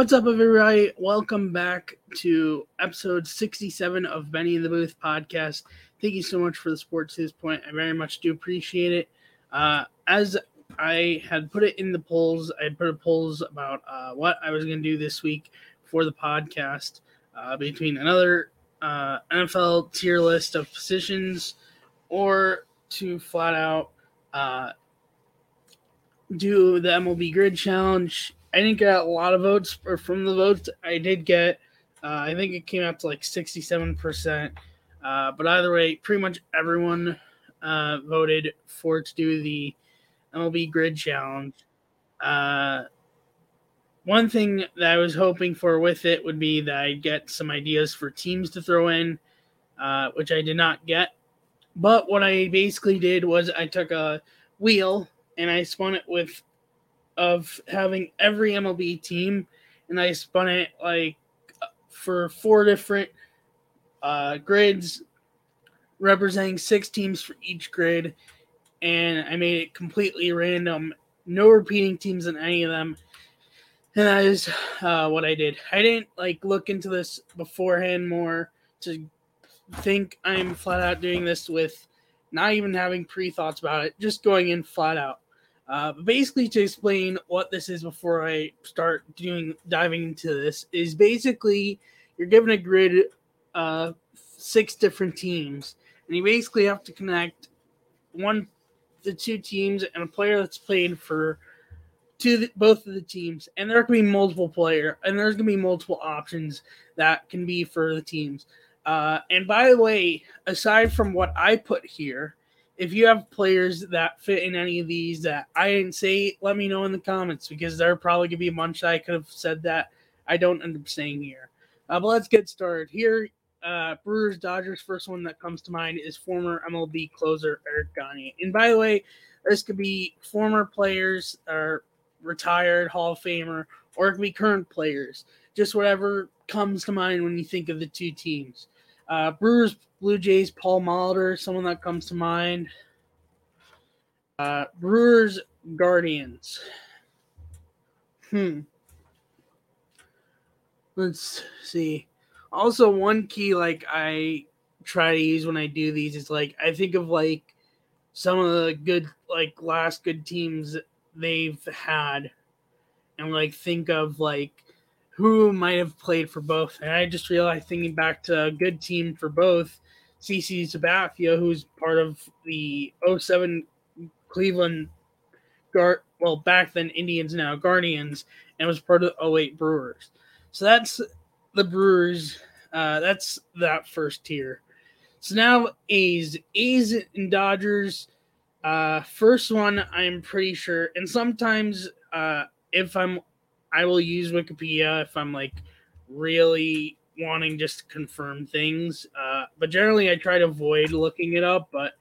What's up, everybody? Welcome back to episode 67 of Benny in the Booth podcast. Thank you so much for the support to this point. I very much do appreciate it. Uh, as I had put it in the polls, I put a polls about uh, what I was going to do this week for the podcast uh, between another uh, NFL tier list of positions or to flat out uh, do the MLB Grid Challenge I didn't get a lot of votes, or from the votes I did get, uh, I think it came out to like 67%. Uh, but either way, pretty much everyone uh, voted for to do the MLB Grid Challenge. Uh, one thing that I was hoping for with it would be that I'd get some ideas for teams to throw in, uh, which I did not get. But what I basically did was I took a wheel and I spun it with of having every MLB team, and I spun it like for four different uh, grids, representing six teams for each grid, and I made it completely random, no repeating teams in any of them. And that is uh, what I did. I didn't like look into this beforehand more to think I'm flat out doing this with not even having pre thoughts about it, just going in flat out. Uh, basically, to explain what this is before I start doing diving into this, is basically you're given a grid, uh, six different teams, and you basically have to connect one, the two teams, and a player that's played for to the, both of the teams, and there can be multiple player, and there's gonna be multiple options that can be for the teams. Uh, and by the way, aside from what I put here, if you have players that fit in any of these that I didn't say, let me know in the comments because there are probably gonna be a bunch that I could have said that I don't end up saying here. Uh, but let's get started. Here, uh, Brewers Dodgers. First one that comes to mind is former MLB closer Eric Gagne. And by the way, this could be former players or retired Hall of Famer, or it could be current players. Just whatever comes to mind when you think of the two teams. Uh, Brewers, Blue Jays, Paul Molitor, someone that comes to mind. Uh, Brewers, Guardians. Hmm. Let's see. Also, one key like I try to use when I do these is like I think of like some of the good like last good teams they've had and like think of like who might have played for both. And I just realized thinking back to a good team for both, CC Sabathia, who's part of the 07 Cleveland Guard, well, back then Indians, now Guardians, and was part of the 08 Brewers. So that's the Brewers. Uh, that's that first tier. So now A's, A's and Dodgers. Uh, first one, I'm pretty sure, and sometimes uh, if I'm I will use Wikipedia if I'm like really wanting just to confirm things. Uh, but generally, I try to avoid looking it up. But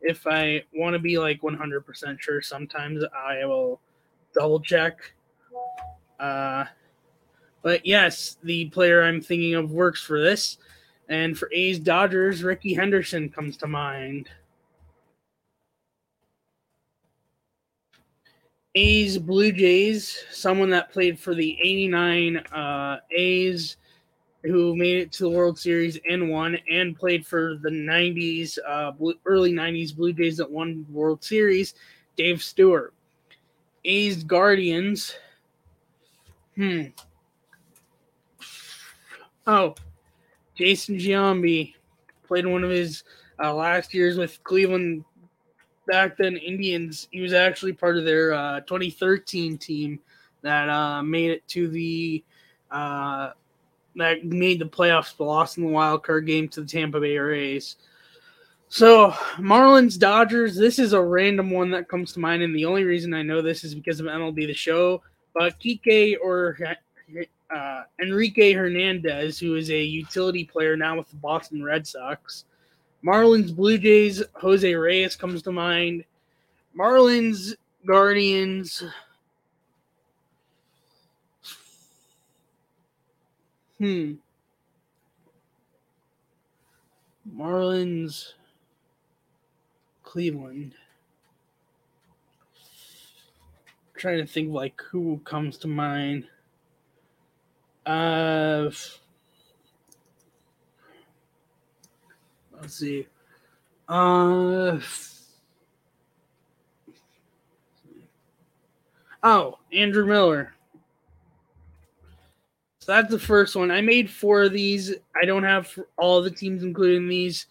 if I want to be like 100% sure, sometimes I will double check. Uh, but yes, the player I'm thinking of works for this. And for A's Dodgers, Rickey Henderson comes to mind. A's Blue Jays, someone that played for the 89 uh, A's who made it to the World Series and won, and played for the 90s, uh, early 90s Blue Jays that won World Series, Dave Stewart. A's Guardians. Hmm. Oh, Jason Giambi played one of his uh, last years with Cleveland back then Indians. He was actually part of their uh, 2013 team that uh, made it to the uh, that made the playoffs, but lost in the wild card game to the Tampa Bay Rays. So Marlins Dodgers. This is a random one that comes to mind, and the only reason I know this is because of MLB The Show. But Kike or uh, Enrique Hernandez, who is a utility player now with the Boston Red Sox. Marlins, Blue Jays, Jose Reyes comes to mind. Marlins, Guardians. Hmm. Marlins, Cleveland. I'm trying to think like who comes to mind. Uh, let's see. Uh, oh, Andrew Miller. So that's the first one. I made four of these. I don't have all the teams, including these.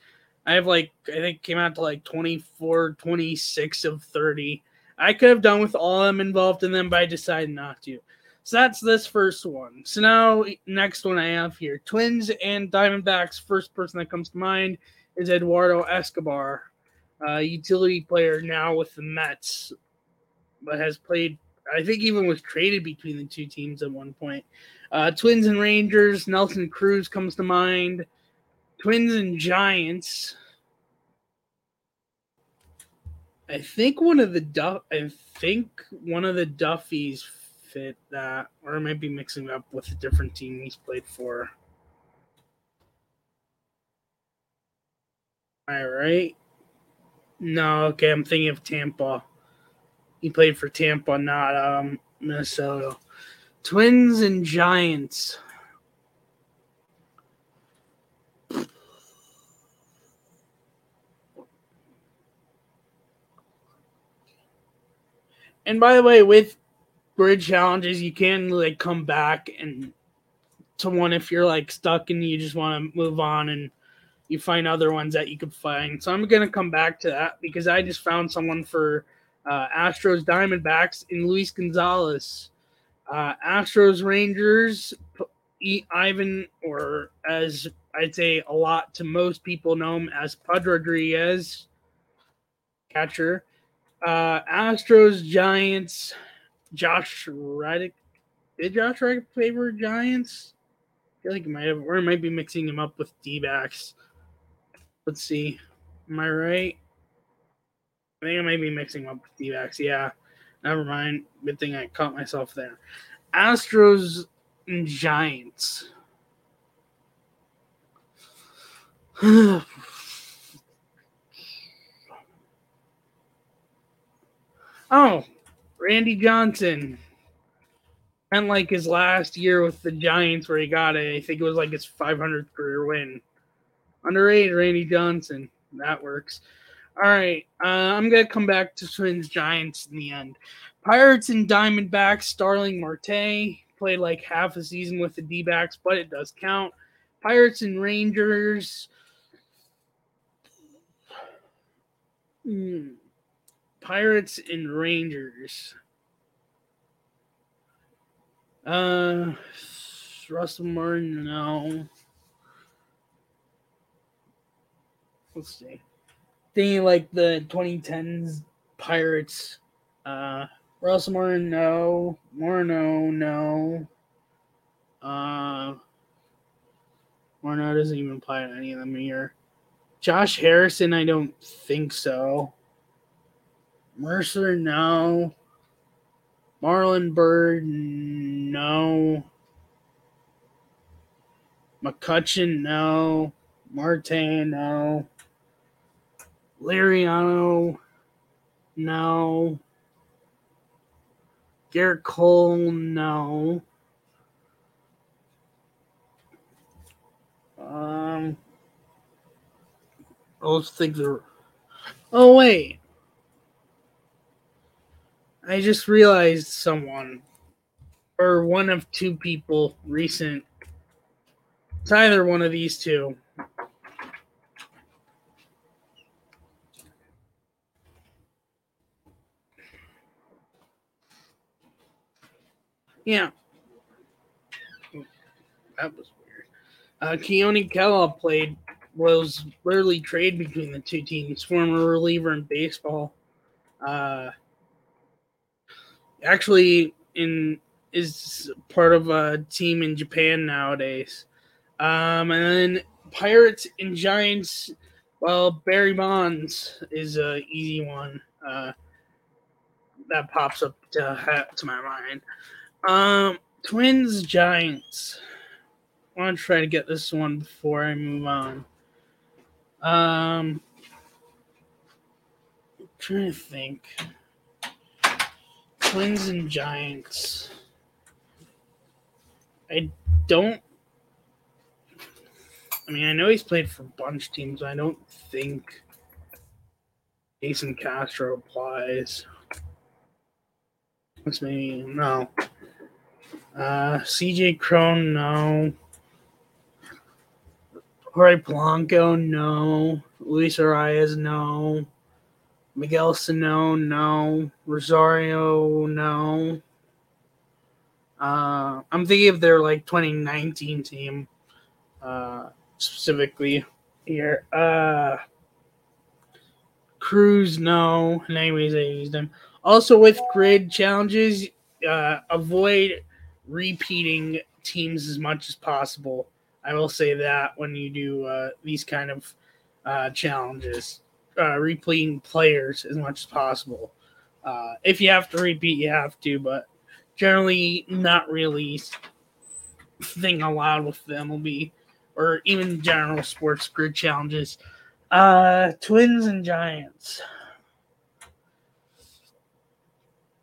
I have like, I think came out to like 24, 26 of 30. I could have done with all of them involved in them, but I decided not to. So that's this first one. So now, next one I have here Twins and Diamondbacks. First person that comes to mind is Eduardo Escobar, a utility player now with the Mets, but has played, I think, even was traded between the two teams at one point. Uh, Twins and Rangers, Nelson Cruz comes to mind. Twins and Giants. I think one of the Duff. I think one of the Duffys fit that, or I might be mixing up with a different team he's played for. I right? No, okay, I'm thinking of Tampa. He played for Tampa, not um, Minnesota. Twins and Giants. And by the way, with grid challenges, you can like come back and to one if you're like stuck and you just want to move on and you find other ones that you could find. So I'm gonna come back to that because I just found someone for uh, Astros Diamondbacks in Luis Gonzalez. Uh, Astros Rangers, Ivan, or as I'd say a lot to most people know him as Pudge Rodriguez, catcher. Uh, Astros, Giants, Josh Reddick. Did Josh Reddick favor Giants? I feel like he might have, or I might be mixing him up with D backs. Let's see. Am I right? I think I might be mixing up with D backs. Yeah. Never mind. Good thing I caught myself there. Astros and Giants. Oh, Randy Johnson. And like his last year with the Giants, where he got it, I think it was like his 500th career win. Underrated Randy Johnson. That works. All right. Uh, I'm going to come back to Twins Giants in the end. Pirates and Diamondbacks, Starling Marte played like half a season with the D backs, but it does count. Pirates and Rangers. Hmm. Pirates and Rangers. Uh, Russell Martin, no. Let's see. Thinking like the 2010s Pirates. Uh, Russell Martin, no. Morneau, no. Uh, doesn't even play any of them here. Josh Harrison, I don't think so. Mercer, no. Marlon Byrd, no. McCutchen, no. Marte, no. Liriano, no. Gerrit Cole, no. Um, those things are. Oh wait, I just realized someone, or one of two people recent. It's either one of these two. Yeah. That was weird. Uh, Keone Kela played, was literally trade between the two teams, former reliever in baseball. Uh, actually in is part of a team in Japan nowadays. Um, and then Pirates and Giants. Well, Barry Bonds is a easy one uh, that pops up to, to my mind. Um, Twins Giants. I want to try to get this one before I move on. Um, I'm trying to think. Twins and Giants. I don't. I mean, I know he's played for bunch teams. I don't think Jason Castro applies. That's me? No. Uh, CJ Cron, no. Jorge Polanco, no. Luis Arraez, no. Miguel Sano, no. Rosario, no. Uh, I'm thinking of their like 2019 team, uh, specifically here. Uh, Cruz, no. Anyways, I used them. Also, with grid challenges, uh, avoid repeating teams as much as possible. I will say that when you do uh, these kind of uh, challenges, uh, repeating players as much as possible. Uh, if you have to repeat, you have to, but generally not really thing allowed with them will be, or even general sports grid challenges. Uh, Twins and Giants.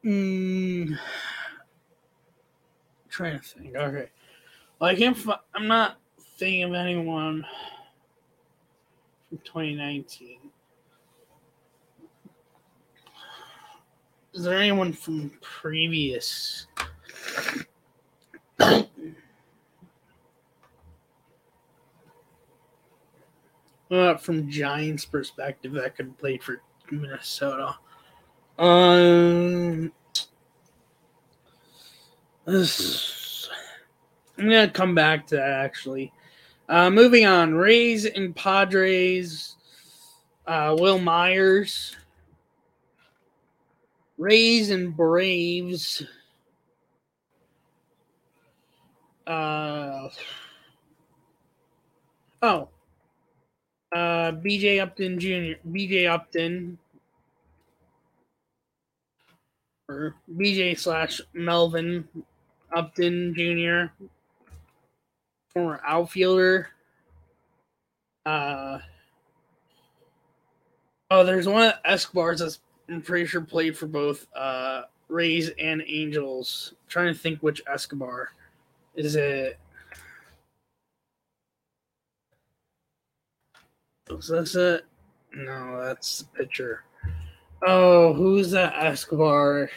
Mm, trying to think. Okay, well, I can't. Fi- I'm not thinking of anyone from 2019. Is there anyone from previous? uh, from Giants' perspective, that could play for Minnesota. Um, this, I'm gonna come back to that actually. Uh, moving on, Rays and Padres. Uh, Wil Myers. Rays and Braves. Uh, oh, uh, BJ Upton Jr. BJ Upton or BJ slash Melvin Upton Jr. Former outfielder. Uh, oh, there's one of Escobar's that's I'm pretty sure played for both uh, Rays and Angels. I'm trying to think which Escobar. Is it Is this it? No, that's the pitcher. Oh, who's that Escobar?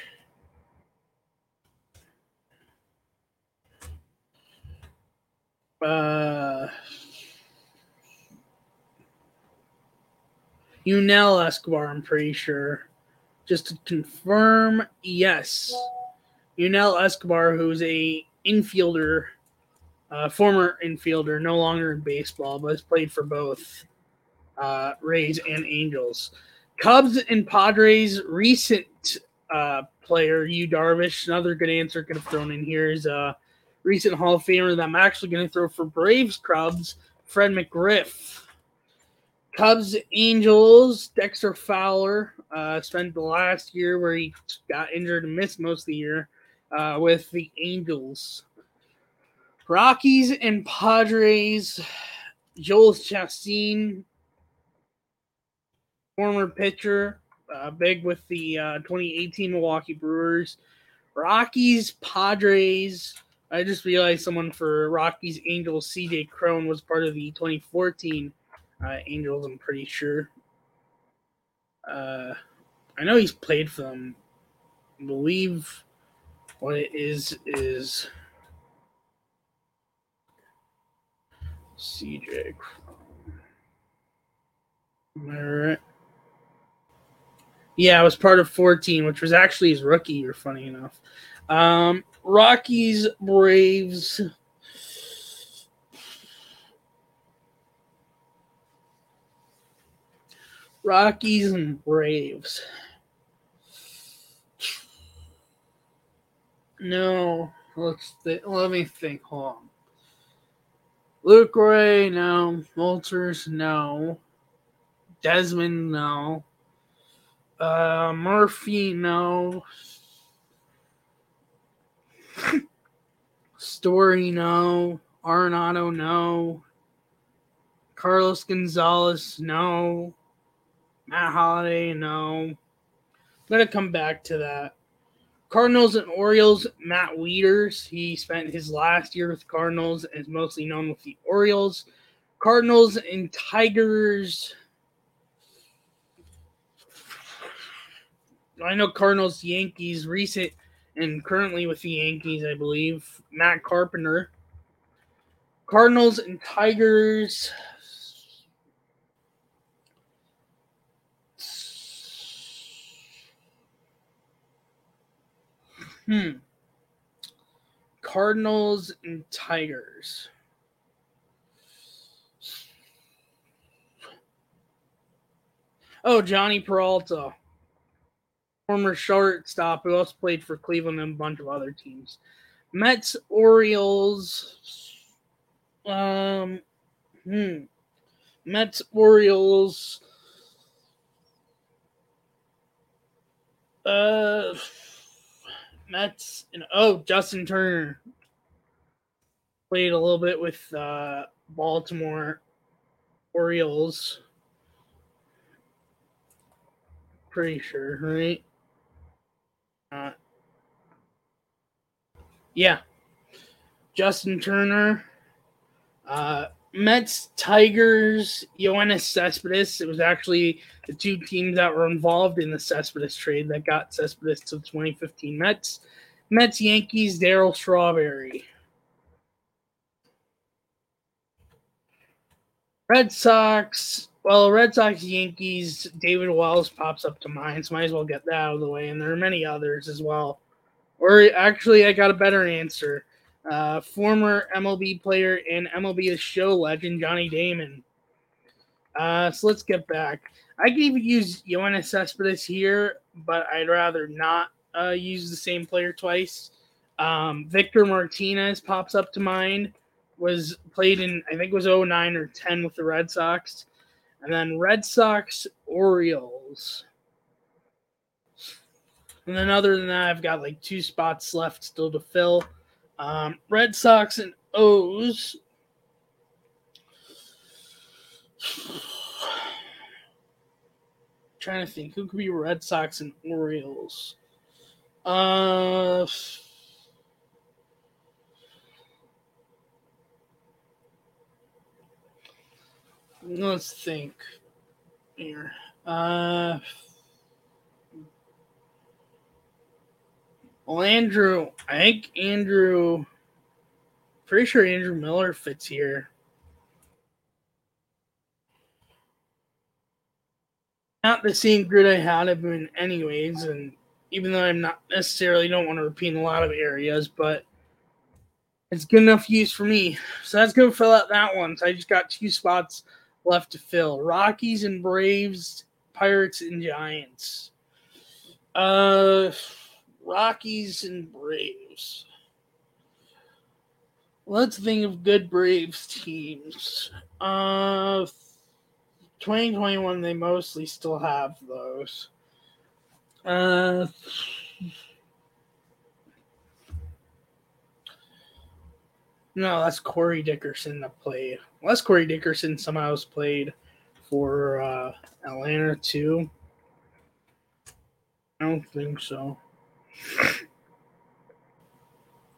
Uh, Yunel Escobar, I'm pretty sure. Just to confirm, yes. Yunel Escobar, who's a infielder, uh, former infielder, no longer in baseball, but has played for both uh, Rays and Angels. Cubs and Padres recent uh, player, Yu Darvish. Another good answer could have thrown in here is uh, recent Hall of Famer that I'm actually going to throw for Braves Cubs, Fred McGriff. Cubs Angels, Dexter Fowler uh, spent the last year where he got injured and missed most of the year uh, with the Angels. Rockies and Padres, Joel Chacin, former pitcher, uh, big with the uh, 2018 Milwaukee Brewers. Rockies, Padres. I just realized someone for Rockies, Angels, CJ Cron was part of the 2014 uh, Angels, I'm pretty sure. Uh, I know he's played for them. I believe what it is is CJ Cron. Am I right? Yeah, I was part of 14, which was actually his rookie year, funny enough. Um, Rockies, Braves. Rockies and Braves. No, let's th- let me think. Hold on. Lucroy, no. Wolters, no. Desmond, no. Uh, Murphy, no. Story, no. Arenado, no. Carlos Gonzalez, no. Matt Holliday, no. I'm gonna come back to that. Cardinals and Orioles, Matt Wieters. He spent his last year with Cardinals and is mostly known with the Orioles. Cardinals and Tigers. I know Cardinals, Yankees, recent and currently with the Yankees, I believe. Matt Carpenter. Cardinals and Tigers. Hmm. Cardinals and Tigers. Oh, Jhonny Peralta, former shortstop who also played for Cleveland and a bunch of other teams. Mets, Orioles. Um, hmm. Mets, Orioles. Uh, Mets and oh, Justin Turner played a little bit with uh, Baltimore Orioles. Pretty sure, right? Uh, yeah, Justin Turner. Uh, Mets, Tigers, Yoenis Cespedes. It was actually the two teams that were involved in the Cespedes trade that got Cespedes to the 2015 Mets. Mets, Yankees, Darryl Strawberry. Red Sox, well, Red Sox, Yankees, David Wells pops up to mind, so might as well get that out of the way. And there are many others as well. Or actually, I got a better answer uh, former MLB player and MLB Show legend Johnny Damon. Uh, so let's get back. I could even use Yoenis Cespedes here, but I'd rather not uh, use the same player twice. Um, Victor Martinez pops up to mind. Was played in I think it was 09 or 10 with the Red Sox. And then Red Sox Orioles. And then other than that, I've got like two spots left still to fill. Um, Red Sox and O's. trying to think who could be Red Sox and Orioles. Uh, let's think here. Uh, Well, Andrew, I think Andrew, pretty sure Andrew Miller fits here. Not the same grid I had him in, anyways, and even though I'm not necessarily don't want to repeat in a lot of areas, but it's good enough use for me. So that's gonna fill out that one. So I just got two spots left to fill: Rockies and Braves, Pirates and Giants. Uh Rockies and Braves. Let's think of good Braves teams. Uh, 2021, they mostly still have those. Uh, no, that's Corey Dickerson that played. Unless Corey Dickerson somehow has played for uh, Atlanta too. I don't think so.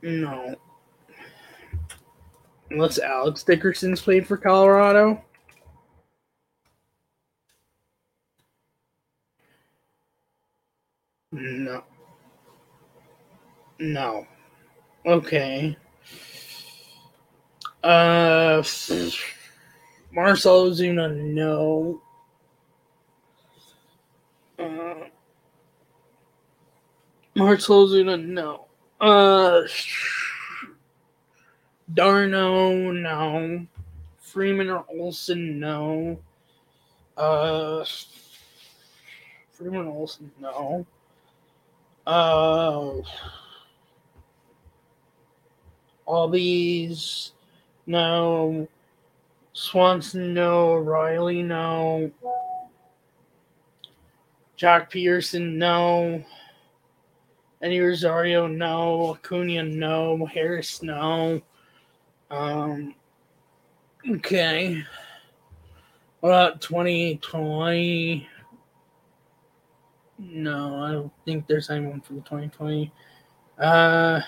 No. Unless Alex Dickerson's played for Colorado. No. No. Okay. Uh, Marcell Ozuna, no. Uh, Marcell Ozuna, no. Uh, d'Arnaud, no. Freeman or Olson, no. Uh, Freeman Olson, no. Uh, all these, no. Swanson, no. Riley, no. Joc Pederson, no. Eddie Rosario, no. Acuna, no. Harris, no. Um, okay. What about 2020? No, I don't think there's anyone the 2020. Uh,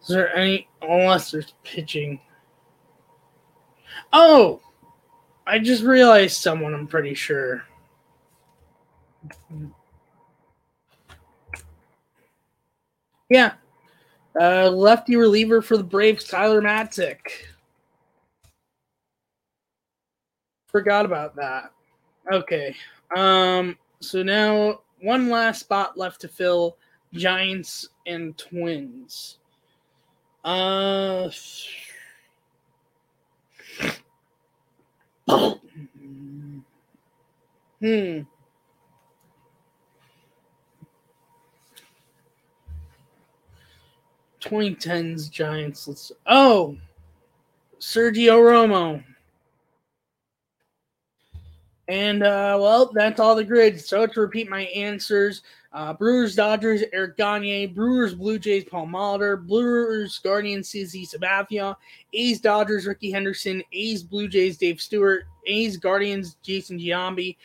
is there any? Unless there's pitching. Oh, I just realized someone. I'm pretty sure. Yeah, uh, lefty reliever for the Braves, Tyler Matzek. Forgot about that. Okay. Um. So now one last spot left to fill: Giants and Twins. Uh. Hmm. 2010s Giants. Let's oh, Sergio Romo. And uh, well, that's all the grids. So to repeat my answers: uh, Brewers, Dodgers, Eric Gagne; Brewers, Blue Jays, Paul Molitor; Brewers, Guardians, CC Sabathia; A's, Dodgers, Rickey Henderson; A's, Blue Jays, Dave Stewart; A's, Guardians, Jason Giambi;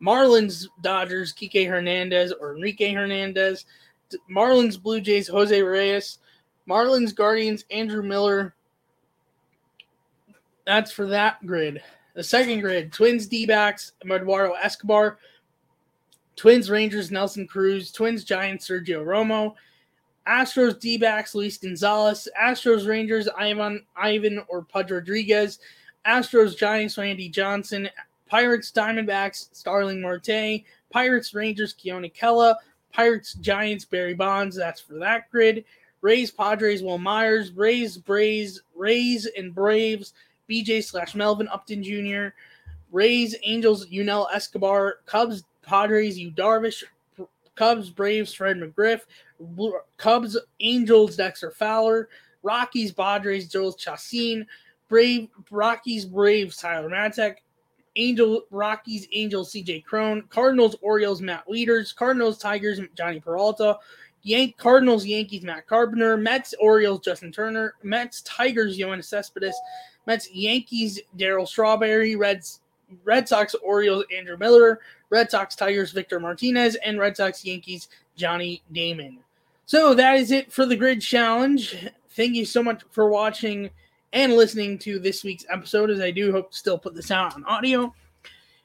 Marlins, Dodgers, Kike Hernandez or Enrique Hernandez; Marlins, Blue Jays, Jose Reyes; Marlins, Guardians, Andrew Miller. That's for that grid. The second grid Twins, D backs, Eduardo Escobar. Twins, Rangers, Nelson Cruz. Twins, Giants, Sergio Romo. Astros, D backs, Luis Gonzalez. Astros, Rangers, Ivan, Ivan or Pudge Rodriguez. Astros, Giants, Randy Johnson. Pirates, Diamondbacks, Starling Marte. Pirates, Rangers, Keone Kela. Pirates, Giants, Barry Bonds. That's for that grid. Rays, Padres, Wil Myers, Rays, Braves, Rays, and Braves, BJ slash Melvin Upton Jr., Rays, Angels, Yunel Escobar, Cubs, Padres, Yu Darvish, Cubs, Braves, Fred McGriff, Cubs, Angels, Dexter Fowler, Rockies, Padres, Joel Chacin, Brave, Rockies, Braves, Tyler Matzek, Angel, Rockies, Angels, CJ Cron, Cardinals, Orioles, Matt Wieters, Cardinals, Tigers, Jhonny Peralta, Yank Cardinals, Yankees, Matt Carpenter, Mets, Orioles, Justin Turner, Mets, Tigers, Yoenis Cespedes, Mets, Yankees, Darryl Strawberry, Reds, Red Sox, Orioles, Andrew Miller, Red Sox, Tigers, Victor Martinez, and Red Sox, Yankees, Johnny Damon. So that is it for the grid challenge. Thank you so much for watching and listening to this week's episode, as I do hope to still put this out on audio.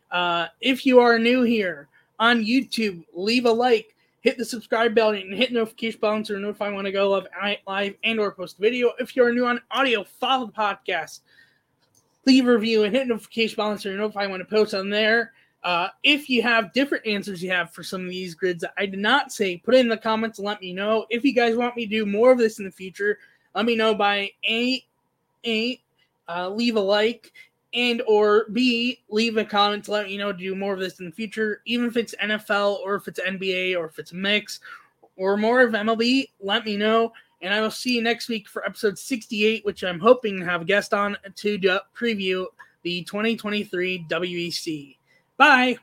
Uh, if you are new here on YouTube, leave a like, hit the subscribe bell and hit notification bell to notify when I go live, live and or post video. If you're new on audio, follow the podcast, leave a review, and hit notification bell to notify when I post on there. Uh, if you have different answers you have for some of these grids that I did not say, put it in the comments and let me know. If you guys want me to do more of this in the future, let me know by a a uh, leave a like and or B, leave a comment to let me know to do more of this in the future, even if it's NFL or if it's NBA or if it's mix or more of MLB, let me know. And I will see you next week for episode 68, which I'm hoping to have a guest on to preview the 2023 WBC. Bye.